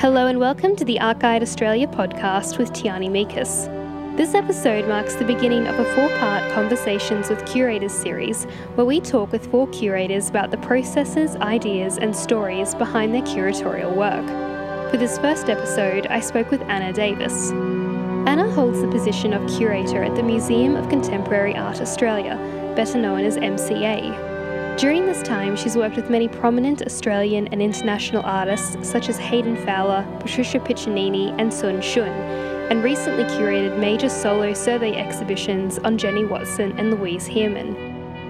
Hello and welcome to the Art Guide Australia podcast with Tiarney Miekus. This episode marks the beginning of a four part Conversations with Curators series, where we talk with four curators about the processes, ideas, and stories behind their curatorial work. For this first episode, I spoke with Anna Davis. Anna holds the position of curator at the Museum of Contemporary Art Australia, better known as MCA. During this time, she's worked with many prominent Australian and international artists such as Hayden Fowler, Patricia Piccinini, and Sun Xun, and recently curated major solo survey exhibitions on Jenny Watson and Louise Hearman.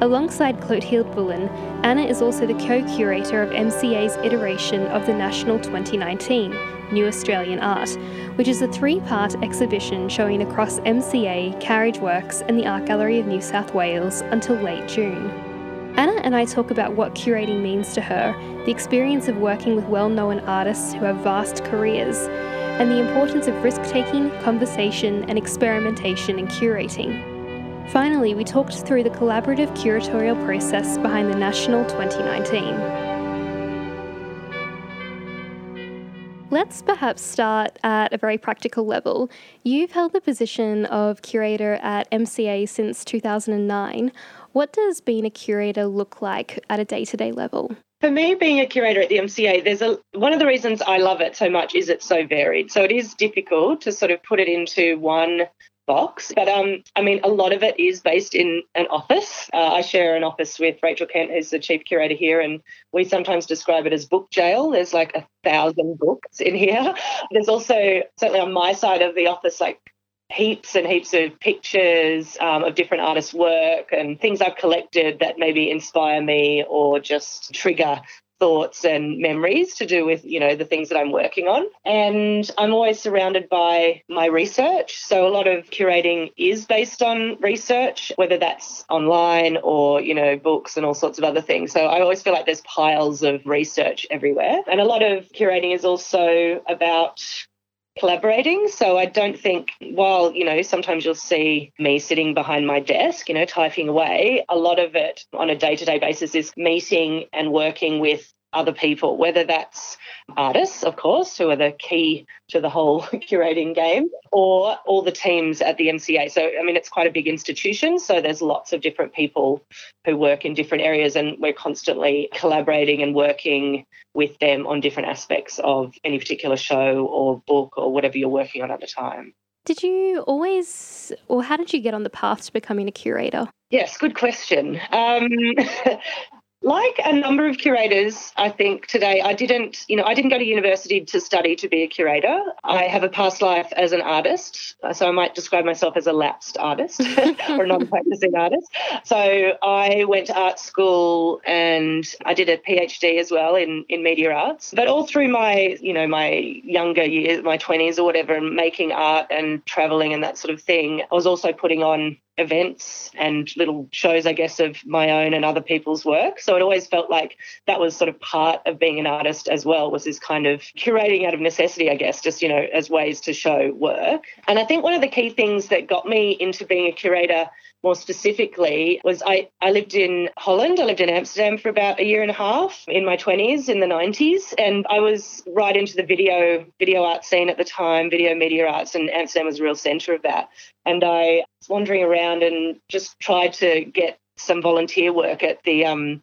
Alongside Clotilde Bullen, Anna is also the co curator of MCA's iteration of the National 2019 New Australian Art, which is a three part exhibition showing across MCA, Carriage Works, and the Art Gallery of New South Wales until late June. Anna and I talk about what curating means to her, the experience of working with well known artists who have vast careers, and the importance of risk taking, conversation, and experimentation in curating. Finally, we talked through the collaborative curatorial process behind the National 2019. Let's perhaps start at a very practical level. You've held the position of curator at MCA since 2009. What does being a curator look like at a day to day level? For me, being a curator at the MCA, there's a one of the reasons I love it so much is it's so varied. So it is difficult to sort of put it into one box. But um, I mean, a lot of it is based in an office. Uh, I share an office with Rachel Kent, who's the chief curator here, and we sometimes describe it as book jail. There's like a thousand books in here. There's also certainly on my side of the office, like heaps and heaps of pictures um, of different artists' work and things I've collected that maybe inspire me or just trigger thoughts and memories to do with you know the things that I'm working on. And I'm always surrounded by my research. So a lot of curating is based on research whether that's online or you know books and all sorts of other things. So I always feel like there's piles of research everywhere. And a lot of curating is also about collaborating. So I don't think, while, you know, sometimes you'll see me sitting behind my desk, you know, typing away, a lot of it on a day to day basis is meeting and working with other people, whether that's artists, of course, who are the key to the whole curating game, or all the teams at the MCA. So, I mean, it's quite a big institution. So, there's lots of different people who work in different areas, and we're constantly collaborating and working with them on different aspects of any particular show or book or whatever you're working on at the time. Did you always, or how did you get on the path to becoming a curator? Yes, good question. Um, like a number of curators, I think today, I didn't, you know, I didn't go to university to study to be a curator. I have a past life as an artist, so I might describe myself as a lapsed artist or a non-practicing artist. So I went to art school and I did a PhD as well in in media arts. But all through my, you know, my younger years, my 20s or whatever, and making art and traveling and that sort of thing, I was also putting on events and little shows, I guess, of my own and other people's work. So it always felt like that was sort of part of being an artist as well, was this kind of curating out of necessity, I guess, just, you know, as ways to show work. And I think one of the key things that got me into being a curator more specifically was I, I lived in Holland. I lived in Amsterdam for about a year and a half in my 20s in the 90s. And I was right into the video video art scene at the time, video media arts, and Amsterdam was a real centre of that. And I was wandering around and just tried to get some volunteer work at the um,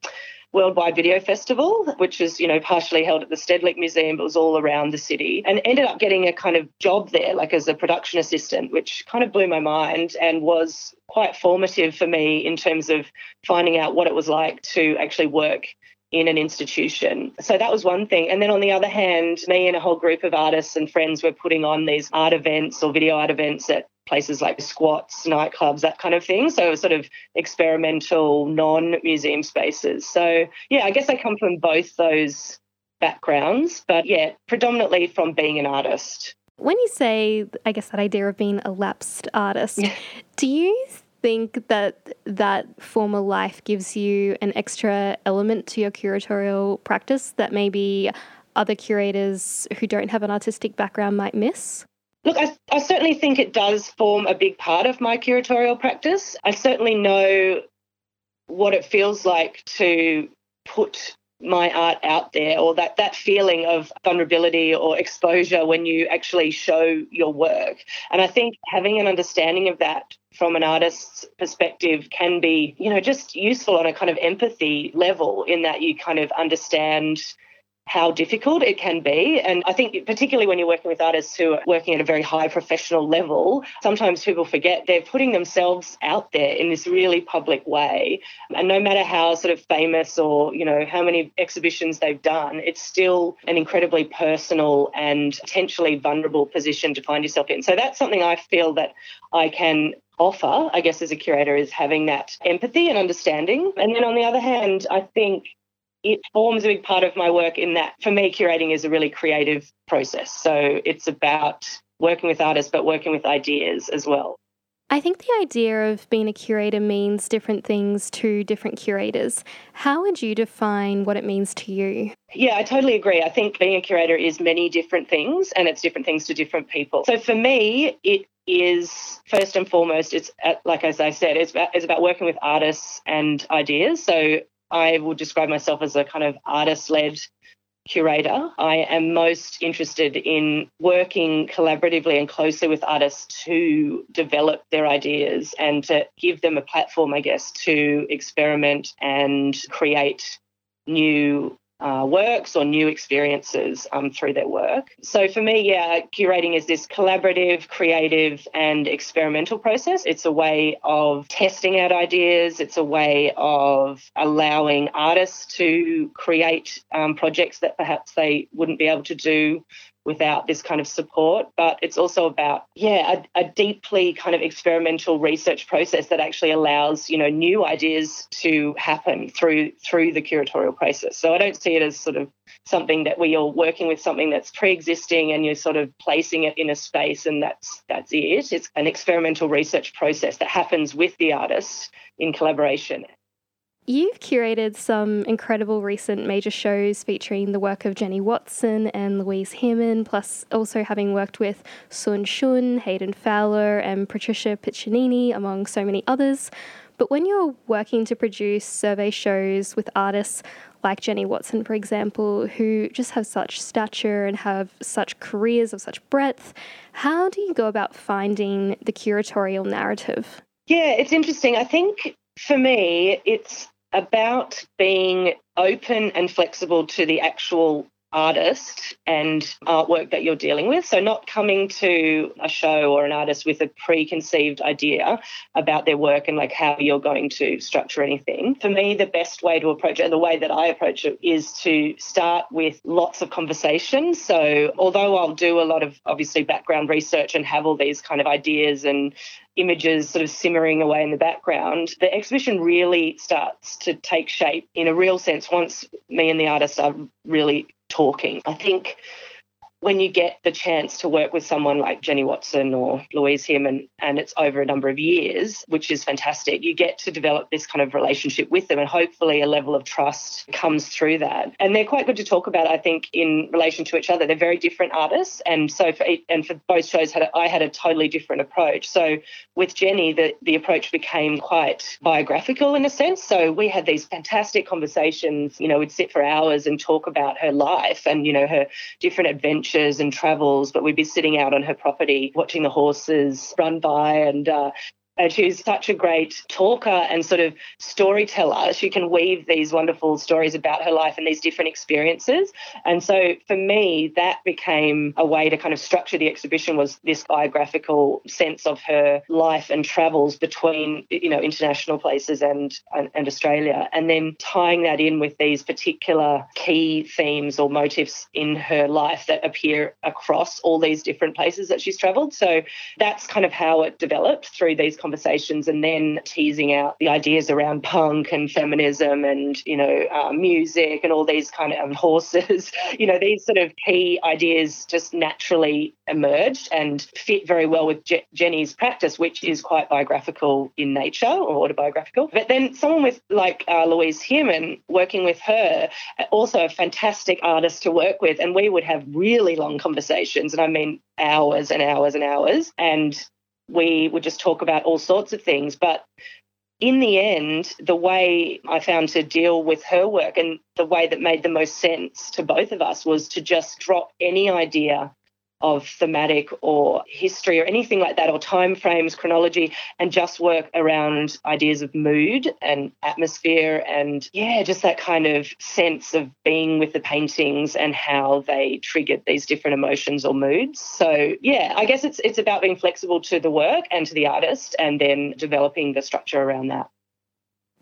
Worldwide Video Festival, which was, you know, partially held at the Stedelijk Museum, but was all around the city, and ended up getting a kind of job there, like as a production assistant, which kind of blew my mind and was quite formative for me in terms of finding out what it was like to actually work in an institution. So that was one thing. And then on the other hand, me and a whole group of artists and friends were putting on these art events or video art events at places like squats, nightclubs, that kind of thing. So sort of experimental, non-museum spaces. So yeah, I guess I come from both those backgrounds, but yeah, predominantly from being an artist. When you say, I guess that idea of being a lapsed artist, do you think that that former life gives you an extra element to your curatorial practice that maybe other curators who don't have an artistic background might miss? Look, I, I certainly think it does form a big part of my curatorial practice. I certainly know what it feels like to put my art out there or that that feeling of vulnerability or exposure when you actually show your work and i think having an understanding of that from an artist's perspective can be you know just useful on a kind of empathy level in that you kind of understand how difficult it can be. And I think, particularly when you're working with artists who are working at a very high professional level, sometimes people forget they're putting themselves out there in this really public way. And no matter how sort of famous or, you know, how many exhibitions they've done, it's still an incredibly personal and potentially vulnerable position to find yourself in. So that's something I feel that I can offer, I guess, as a curator, is having that empathy and understanding. And then on the other hand, I think it forms a big part of my work in that for me, curating is a really creative process. So it's about working with artists, but working with ideas as well. I think the idea of being a curator means different things to different curators. How would you define what it means to you? Yeah, I totally agree. I think being a curator is many different things and it's different things to different people. So for me, it is first and foremost, it's uh, like as I said, it's about, it's about working with artists and ideas. So I would describe myself as a kind of artist led curator. I am most interested in working collaboratively and closely with artists to develop their ideas and to give them a platform, I guess, to experiment and create new uh, works or new experiences um, through their work. So for me, yeah, curating is this collaborative, creative, and experimental process. It's a way of testing out ideas. It's a way of allowing artists to create um, projects that perhaps they wouldn't be able to do without this kind of support. But it's also about, yeah, a, a, deeply kind of experimental research process that actually allows, you know, new ideas to happen through through the curatorial process. So I don't see it as sort of something that we are working with something that's pre-existing and you're sort of placing it in a space and that's that's it. It's an experimental research process that happens with the artist in collaboration. You've curated some incredible recent major shows featuring the work of Jenny Watson and Louise Hearman, plus also having worked with Sun Xun, Hayden Fowler, and Patricia Piccinini, among so many others. But when you're working to produce survey shows with artists like Jenny Watson, for example, who just have such stature and have such careers of such breadth, how do you go about finding the curatorial narrative? Yeah, it's interesting. I think for me, it's about being open and flexible to the actual artist and artwork that you're dealing with. So, not coming to a show or an artist with a preconceived idea about their work and like how you're going to structure anything. For me, the best way to approach it and the way that I approach it is to start with lots of conversation. So, although I'll do a lot of obviously background research and have all these kind of ideas and images sort of simmering away in the background, the exhibition really starts to take shape in a real sense once me and the artist are really talking. I think when you get the chance to work with someone like Jenny Watson or Louise Hearman, and it's over a number of years, which is fantastic, you get to develop this kind of relationship with them, and hopefully a level of trust comes through that. And they're quite good to talk about, I think, in relation to each other. They're very different artists, and so for and for both shows, had had a totally different approach. So with Jenny, the the approach became quite biographical in a sense. So we had these fantastic conversations. You know, we'd sit for hours and talk about her life and you know her different adventures adventures and travels, but we'd be sitting out on her property watching the horses run by and uh, and she's such a great talker and sort of storyteller. She can weave these wonderful stories about her life and these different experiences. And so for me, that became a way to kind of structure the exhibition was this biographical sense of her life and travels between, you know, international places and, and, and Australia. And then tying that in with these particular key themes or motifs in her life that appear across all these different places that she's traveled. So that's kind of how it developed through these conversations and then teasing out the ideas around punk and feminism and, you know, uh, music and all these kind of horses. you know, these sort of key ideas just naturally emerged and fit very well with Je- Jenny's practice, which is quite biographical in nature or autobiographical. But then someone with like uh, Louise Hearman, working with her, also a fantastic artist to work with, and we would have really long conversations, and I mean hours and hours and hours. And we would just talk about all sorts of things. But in the end, the way I found to deal with her work and the way that made the most sense to both of us was to just drop any idea of thematic or history or anything like that or time frames chronology and just work around ideas of mood and atmosphere and yeah just that kind of sense of being with the paintings and how they triggered these different emotions or moods. So yeah i guess it's it's about being flexible to the work and to the artist and then developing the structure around that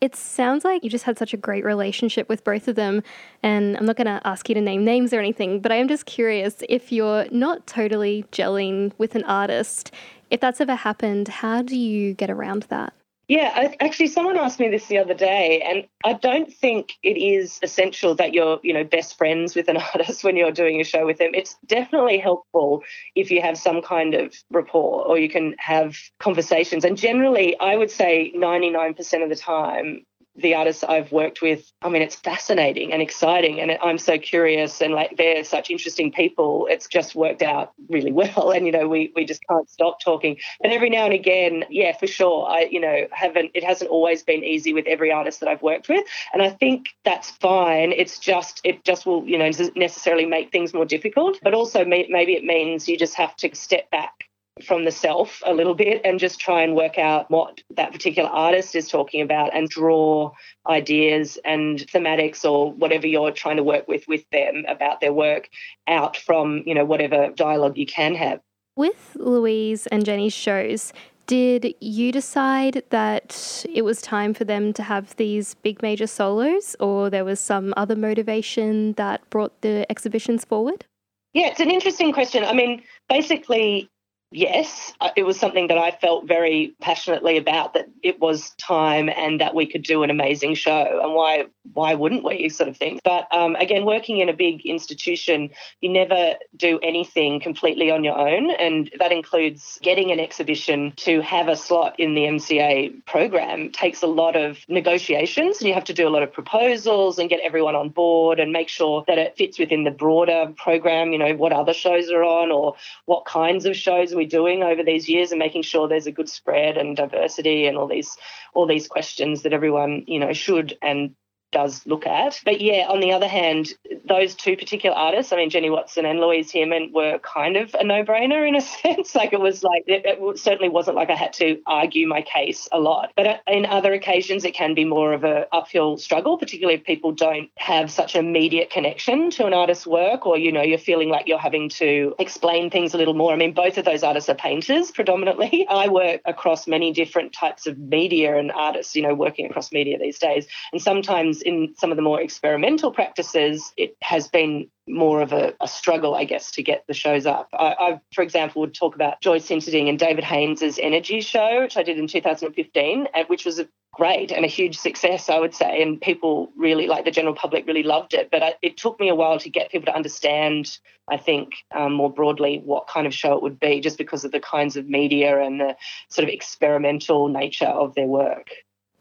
it sounds like you just had such a great relationship with both of them. And I'm not going to ask you to name names or anything, but I am just curious if you're not totally gelling with an artist, if that's ever happened, how do you get around that? Yeah, actually, someone asked me this the other day, and I don't think it is essential that you're, you know, best friends with an artist when you're doing a show with them. It's definitely helpful if you have some kind of rapport or you can have conversations. And generally, I would say 99% of the time, the artists I've worked with, I mean, it's fascinating and exciting, and I'm so curious, and like they're such interesting people. It's just worked out really well, and you know, we we just can't stop talking. And every now and again, yeah, for sure, I you know haven't. It hasn't always been easy with every artist that I've worked with, and I think that's fine. It's just it just will you know necessarily make things more difficult, but also maybe it means you just have to step back from the self a little bit and just try and work out what that particular artist is talking about and draw ideas and thematics or whatever you're trying to work with with them about their work out from you know whatever dialogue you can have with louise and jenny's shows did you decide that it was time for them to have these big major solos or there was some other motivation that brought the exhibitions forward yeah, it's an interesting question. I mean, basically, yes, it was something that I felt very passionately about that it was time and that we could do an amazing show and why why wouldn't we sort of thing. But um, again, working in a big institution, you never do anything completely on your own, and that includes getting an exhibition to have a slot in the MCA program takes a lot of negotiations, and you have to do a lot of proposals and get everyone on board and make sure that it fits within the broader program. You know what other shows are on or what kinds of shows we doing over these years and making sure there's a good spread and diversity and all these all these questions that everyone you know should and does look at. But yeah, on the other hand, those two particular artists, I mean, Jenny Watson and Louise Hearman, were kind of a no brainer in a sense. Like it was like, it, it, certainly wasn't like I had to argue my case a lot. But uh, in other occasions, it can be more of a uphill struggle, particularly if people don't have such an immediate connection to an artist's work or, you know, you're feeling like you're having to explain things a little more. I mean, both of those artists are painters predominantly. I work across many different types of media and artists, you know, working across media these days. And sometimes in some of the more experimental practices, it has been more of a, a struggle, I guess, to get the shows up. I, I, for example, would talk about Joyce Hinterding and David Haines's Energy show, which I did in 2015, which was a great and a huge success, I would say. And people really, like the general public, really loved it. But I, it took me a while to get people to understand, I think, um, more broadly, what kind of show it would be, just because of the kinds of media and the sort of experimental nature of their work.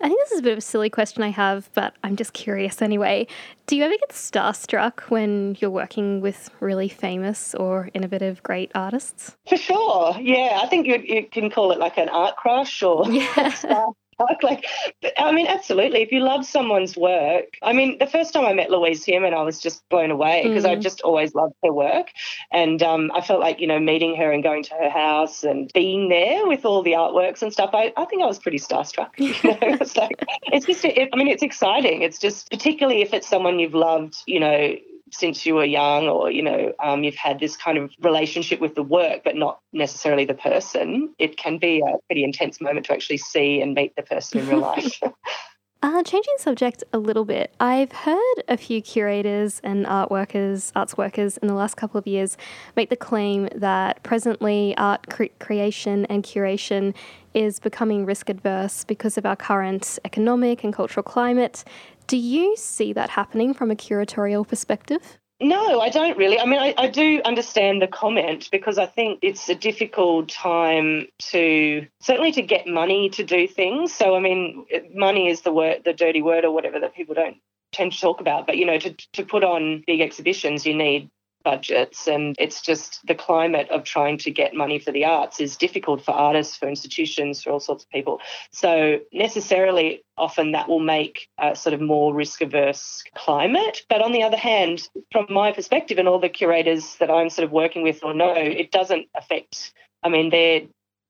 I think this is a bit of a silly question I have, but I'm just curious anyway. Do you ever get starstruck when you're working with really famous or innovative great artists? For sure. Yeah, I think you, you can call it like an art crush or yeah. like, I mean, absolutely. If you love someone's work, I mean, the first time I met Louise Hearman, I was just blown away because mm. I just always loved her work. And um, I felt like, you know, meeting her and going to her house and being there with all the artworks and stuff, I, I think I was pretty starstruck. You know, it's like, it's just, it, I mean, it's exciting. It's just, particularly if it's someone you've loved, you know, since you were young or you know um, you've had this kind of relationship with the work but not necessarily the person it can be a pretty intense moment to actually see and meet the person in real life Uh, changing subject a little bit, I've heard a few curators and art workers, arts workers in the last couple of years make the claim that presently art cre- creation and curation is becoming risk adverse because of our current economic and cultural climate. Do you see that happening from a curatorial perspective? No, I don't really. I mean, I, I, do understand the comment because I think it's a difficult time to certainly to get money to do things. So, I mean, money is the word, the dirty word, or whatever that people don't tend to talk about. But you know, to to put on big exhibitions, you need budgets. And it's just the climate of trying to get money for the arts is difficult for artists, for institutions, for all sorts of people. So, necessarily, often that will make a sort of more risk averse climate. But on the other hand, from my perspective and all the curators that I'm sort of working with or know, it doesn't affect. I mean, they're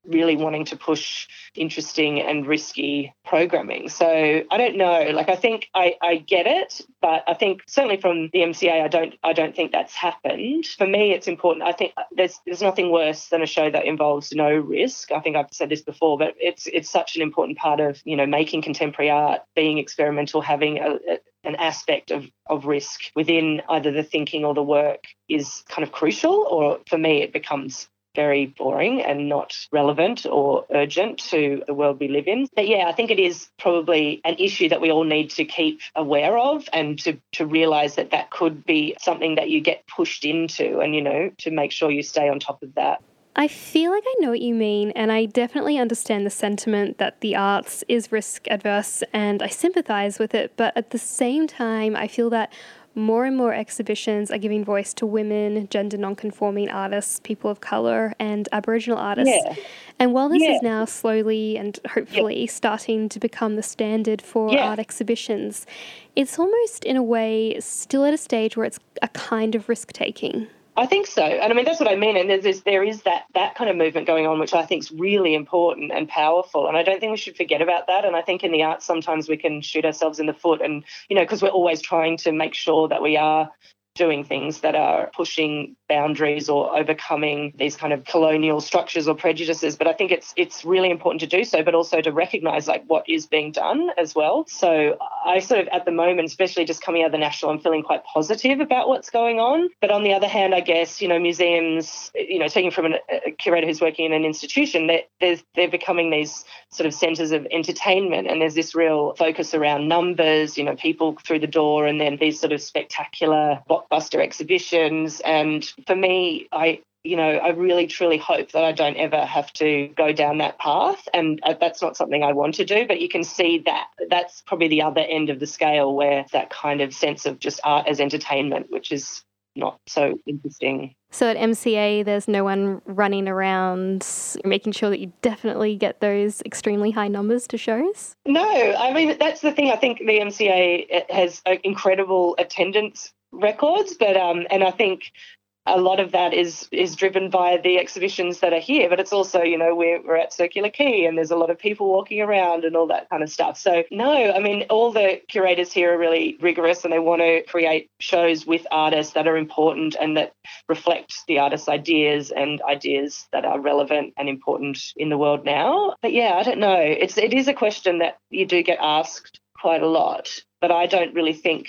really wanting to push interesting and risky programming. So I don't know. Like I think I, I get it, but I think certainly from the MCA I don't I don't think that's happened. For me it's important. I think there's there's nothing worse than a show that involves no risk. I think I've said this before, but it's it's such an important part of, you know, making contemporary art, being experimental, having a, a an aspect of, of risk within either the thinking or the work is kind of crucial, or for me, it becomes very boring and not relevant or urgent to the world we live in. But yeah, I think it is probably an issue that we all need to keep aware of and to, to realize that that could be something that you get pushed into and, you know, to make sure you stay on top of that. I feel like I know what you mean, and I definitely understand the sentiment that the arts is risk adverse and I sympathize with it. But at the same time, I feel that more and more exhibitions are giving voice to women, gender non-conforming artists, people of color, and Aboriginal artists. Yeah. And while this yeah. is now slowly and hopefully yeah. starting to become the standard for art exhibitions, it's almost in a way still at a stage where it's a kind of risk taking. I think so, and I mean that's what I mean. And there's there is that that kind of movement going on, which I think is really important and powerful. And I don't think we should forget about that. And I think in the arts sometimes we can shoot ourselves in the foot, and you know because we're always trying to make sure that we are doing things that are pushing boundaries or overcoming these kind of colonial structures or prejudices. But i think it's it's really important to do so but also to recognize like what is being done as well. So i sort of at the moment especially just coming out of the national i'm feeling quite positive about what's going on. But on the other hand i guess you know museums you know taking from an, a curator who's working in an institution that they're, they're becoming these sort of centers of entertainment and there's this real focus around numbers you know people through the door and then these sort of spectacular blockbuster exhibitions and for me, I you know, I really truly hope that I don't ever have to go down that path. And uh, that's not something I want to do. But you can see that that's probably the other end of the scale where that kind of sense of just art as entertainment, which is not so interesting. So at MCA, there's no one running around making sure that you definitely get those extremely high numbers to shows? No, I mean, that's the thing. I think the MCA has incredible attendance records, but um, and I think a lot of that is is driven by the exhibitions that are here, but it's also, you know, we're, we're at Circular Quay and there's a lot of people walking around and all that kind of stuff. So, no, I mean, all the curators here are really rigorous and they want to create shows with artists that are important and that reflect the artist's ideas and ideas that are relevant and important in the world now. But yeah, I don't know. It's it is a question that you do get asked quite a lot, but I don't really think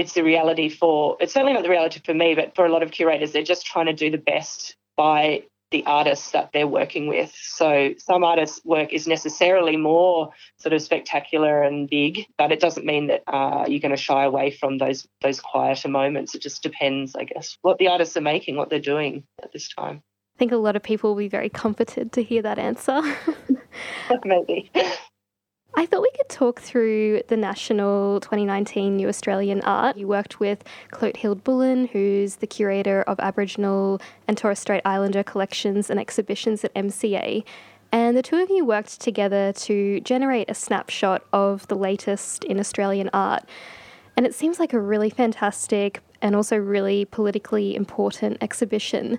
it's the reality for it's certainly not the reality for me, but for a lot of curators, they're just trying to do the best by the artists that they're working with. So some artists' work is necessarily more sort of spectacular and big, but it doesn't mean that uh, you're going to shy away from those those quieter moments. It just depends, I guess, what the artists are making, what they're doing at this time. I think a lot of people will be very comforted to hear that answer. Maybe. I thought we could talk through the National 2019 New Australian Art. You worked with Clotilde Bullen, who's the curator of Aboriginal and Torres Strait Islander collections and exhibitions at MCA. And the two of you worked together to generate a snapshot of the latest in Australian art. And it seems like a really fantastic and also really politically important exhibition.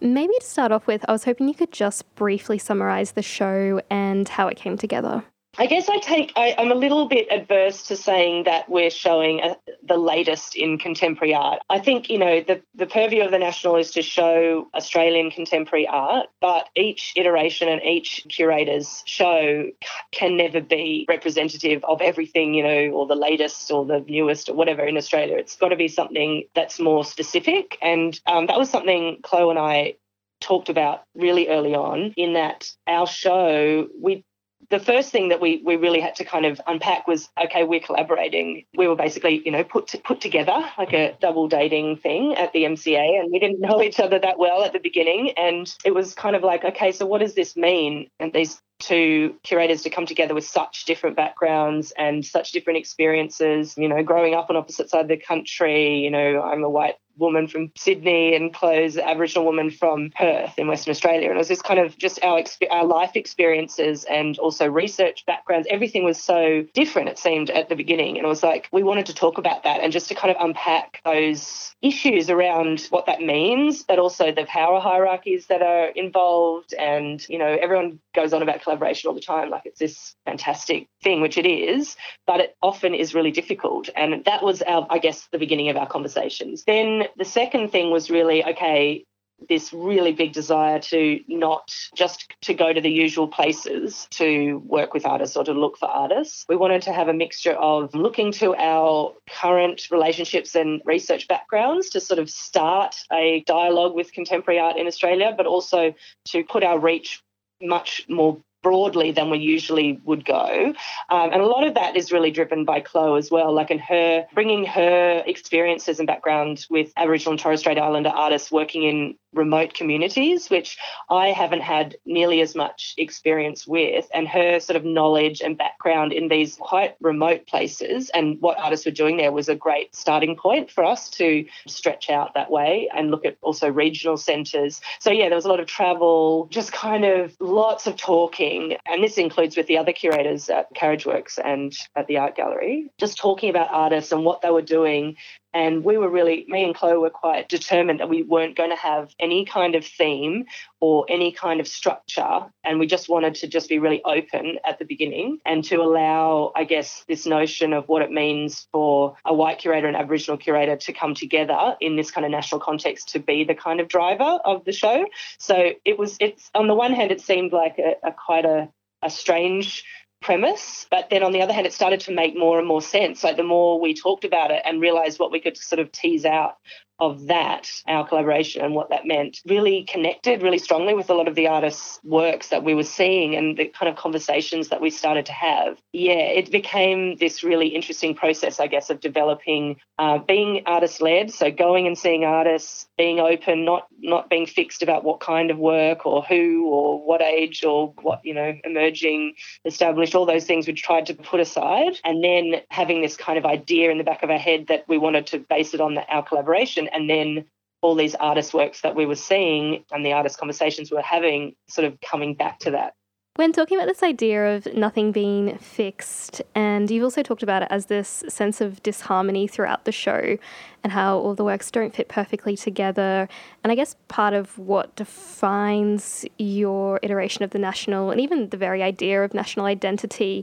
Maybe to start off with, I was hoping you could just briefly summarise the show and how it came together. I guess I take, I, am a little bit adverse to saying that we're showing a, the latest in contemporary art. I think, you know, the, the purview of the National is to show Australian contemporary art, but each iteration and each curator's show can never be representative of everything, you know, or the latest or the newest or whatever in Australia. It's got to be something that's more specific. And um, that was something Chloe and I talked about really early on in that our show, we the first thing that we we really had to kind of unpack was okay we're collaborating. We were basically you know put to, put together like a double dating thing at the MCA and we didn't know each other that well at the beginning. And it was kind of like okay so what does this mean? And these two curators to come together with such different backgrounds and such different experiences. You know, growing up on opposite side of the country, you know, I'm a white woman from Sydney and Chloe's Aboriginal woman from Perth in Western Australia. And it was this kind of just our, our life experiences and also research backgrounds. Everything was so different, it seemed, at the beginning. And it was like, we wanted to talk about that and just to kind of unpack those issues around what that means, but also the power hierarchies that are involved. And, you know, everyone goes on about collaboration all the time, like it's this fantastic thing, which it is, but it often is really difficult. And that was our, I guess, the beginning of our conversations. Then the second thing was really okay, this really big desire to not just to go to the usual places to work with artists or to look for artists. We wanted to have a mixture of looking to our current relationships and research backgrounds to sort of start a dialogue with contemporary art in Australia, but also to put our reach much more broadly than we usually would go. Um, and a lot of that is really driven by Chloe as well, like in her bringing her experiences and background with Aboriginal and Torres Strait Islander artists working in remote communities, which I haven't had nearly as much experience with, and her sort of knowledge and background in these quite remote places and what artists were doing there was a great starting point for us to stretch out that way and look at also regional centres. So, yeah, there was a lot of travel, just kind of lots of talking, and this includes with the other curators at Carriageworks and at the art gallery, just talking about artists and what they were doing and we were really, me and Chloe were quite determined that we weren't going to have any kind of theme or any kind of structure. And we just wanted to just be really open at the beginning and to allow, I guess, this notion of what it means for a white curator and Aboriginal curator to come together in this kind of national context to be the kind of driver of the show. So it was, it's on the one hand, it seemed like a, a quite a, a strange premise. But then on the other hand, it started to make more and more sense. Like the more we talked about it and realized what we could sort of tease out of that, our collaboration and what that meant, really connected really strongly with a lot of the artists' works that we were seeing and the kind of conversations that we started to have. Yeah, it became this really interesting process, I guess, of developing, uh, being artist led. So going and seeing artists, being open, not not being fixed about what kind of work or who or what age or what you know emerging, established, all those things we tried to put aside, and then having this kind of idea in the back of our head that we wanted to base it on the, our collaboration and then all these artist works that we were seeing and the artist conversations we were having sort of coming back to that. When talking about this idea of nothing being fixed, and you've also talked about it as this sense of disharmony throughout the show and how all the works don't fit perfectly together. And I guess part of what defines your iteration of the national and even the very idea of national identity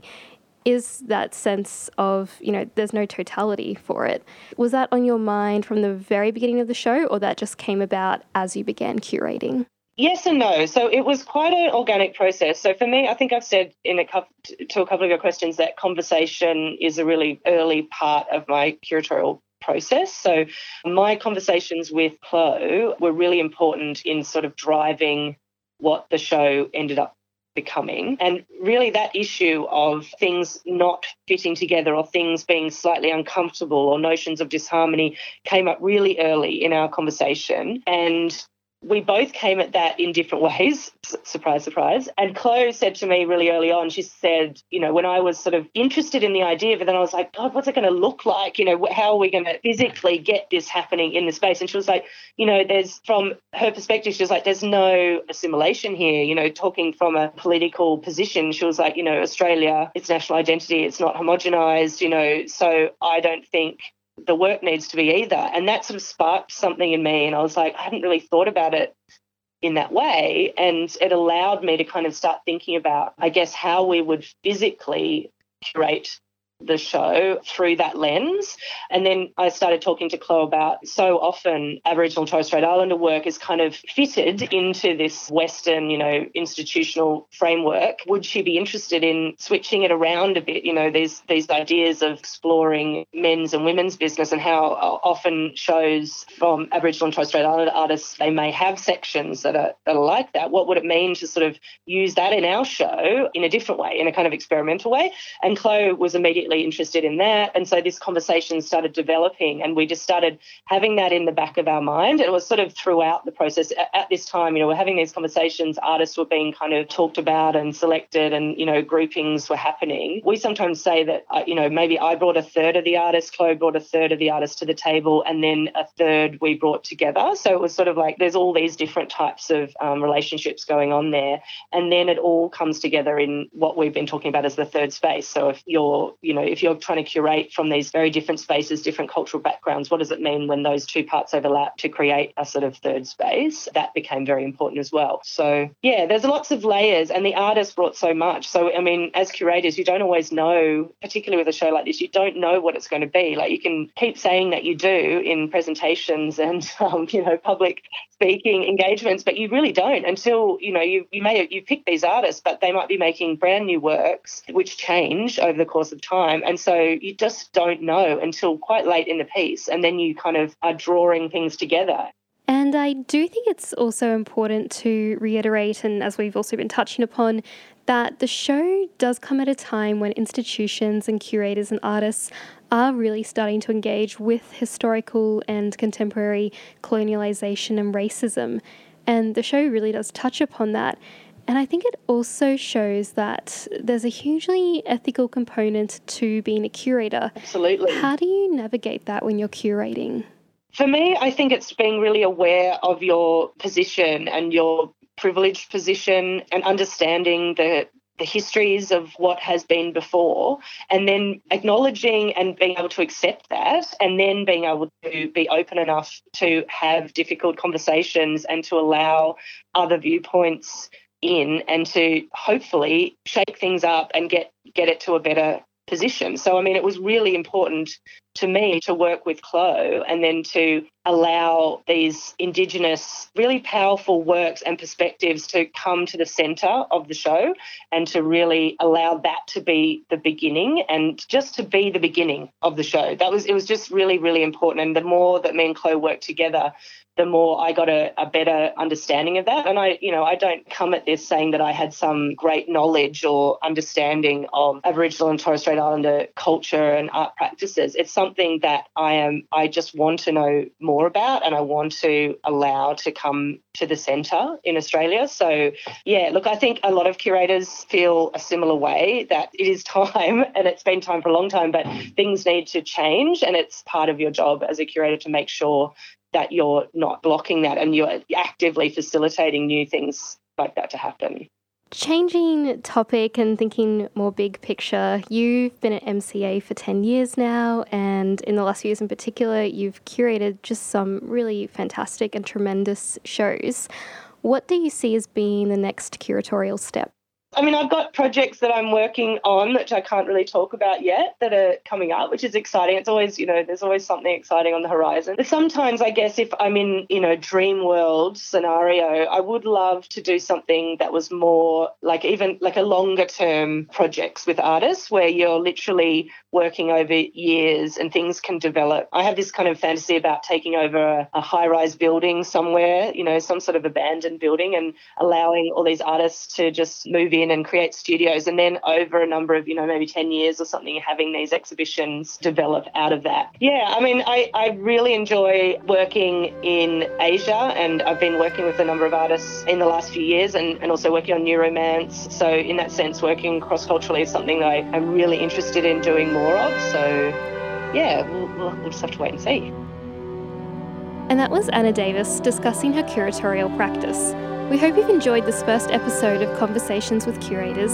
is that sense of, you know, there's no totality for it. Was that on your mind from the very beginning of the show, or that just came about as you began curating? Yes and no. So it was quite an organic process. So for me, I think I've said in a couple, to a couple of your questions that conversation is a really early part of my curatorial process. So my conversations with Chloe were really important in sort of driving what the show ended up becoming. And really, that issue of things not fitting together or things being slightly uncomfortable or notions of disharmony came up really early in our conversation. And we both came at that in different ways. Surprise, surprise. And Chloe said to me really early on, she said, you know, when I was sort of interested in the idea, but then I was like, God, what's it going to look like? You know, how are we going to physically get this happening in the space? And she was like, you know, there's from her perspective, she was like, there's no assimilation here. You know, talking from a political position, she was like, you know, Australia, its national identity, it's not homogenized, you know, so I don't think the work needs to be either. And that sort of sparked something in me. And I was like, I hadn't really thought about it in that way. And it allowed me to kind of start thinking about, I guess, how we would physically curate the show through that lens. And then I started talking to Chloe about so often Aboriginal Torres Strait Islander work is kind of fitted into this Western, you know, institutional framework. Would she be interested in switching it around a bit? You know, there's these ideas of exploring men's and women's business and how often shows from Aboriginal and Torres Strait Islander artists, they may have sections that are, that are like that. What would it mean to sort of use that in our show in a different way, in a kind of experimental way? And Chloe was immediately immediately interested in that. And so this conversation started developing, and we just started having that in the back of our mind. It was sort of throughout the process. At this time, you know, we're having these conversations, artists were being kind of talked about and selected, and, you know, groupings were happening. We sometimes say that, uh, you know, maybe I brought a third of the artists, Chloe brought a third of the artists to the table, and then a third we brought together. So it was sort of like there's all these different types of um, relationships going on there. And then it all comes together in what we've been talking about as the third space. So if you're, you know, if you're trying to curate from these very different spaces, different cultural backgrounds, what does it mean when those two parts overlap to create a sort of third space? That became very important as well. So yeah, there's lots of layers and the artist brought so much. So I mean, as curators, you don't always know, particularly with a show like this, you don't know what it's going to be. Like you can keep saying that you do in presentations and um, you know public speaking engagements, but you really don't until you know you you may you pick these artists, but they might be making brand new works which change over the course of time, and so you just don't know until quite late in the piece, and then you kind of are drawing things together. And I do think it's also important to reiterate, and as we've also been touching upon, that the show does come at a time when institutions and curators and artists are really starting to engage with historical and contemporary colonialization and racism. And the show really does touch upon that. And I think it also shows that there's a hugely ethical component to being a curator. Absolutely. How do you navigate that when you're curating? For me, I think it's being really aware of your position and your privileged position and understanding the the histories of what has been before, and then acknowledging and being able to accept that, and then being able to be open enough to have difficult conversations and to allow other viewpoints in and to hopefully shake things up and get get it to a better position. So, I mean, it was really important to me to work with Chloe and then to allow these Indigenous, really powerful works and perspectives to come to the centre of the show and to really allow that to be the beginning and just to be the beginning of the show. That was, it was just really, really important. And the more that me and Chloe worked together, the more I got a, a, better understanding of that. And I, you know, I don't come at this saying that I had some great knowledge or understanding of Aboriginal and Torres Strait Islander culture and art practices. It's something that I am, I just want to know more about and I want to allow to come to the centre in Australia. So, yeah, look, I think a lot of curators feel a similar way that it is time and it's been time for a long time, but things need to change. And it's part of your job as a curator to make sure that you're not blocking that and you're actively facilitating new things like that to happen. Changing topic and thinking more big picture, you've been at MCA for 10 years now, and in the last few years in particular, you've curated just some really fantastic and tremendous shows. What do you see as being the next curatorial step? I mean, I've got projects that I'm working on, which I can't really talk about yet, that are coming up, which is exciting. It's always, you know, there's always something exciting on the horizon. But sometimes, I guess, if I'm in, you know, dream world scenario, I would love to do something that was more like even like a longer term projects with artists where you're literally working over years and things can develop. I have this kind of fantasy about taking over a, a high rise building somewhere, you know, some sort of abandoned building and allowing all these artists to just move in in and create studios and then over a number of you know maybe 10 years or something having these exhibitions develop out of that. Yeah i mean i, I really enjoy working in asia and i've been working with a number of artists in the last few years and, and also working on new romance so in that sense working cross-culturally is something that I, i'm really interested in doing more of. So yeah we'll, we'll, we'll just have to wait and see. And that was Anna Davis discussing her curatorial practice. We hope you've enjoyed this first episode of Conversations with Curators.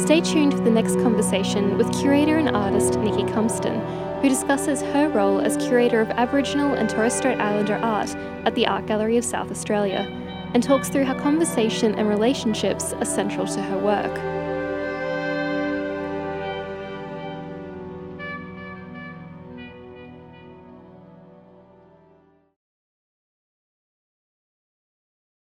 Stay tuned for the next conversation with curator and artist Nici Cumpston, who discusses her role as curator of Aboriginal and Torres Strait Islander art at the Art Gallery of South Australia, and talks through how conversation and relationships are central to her work.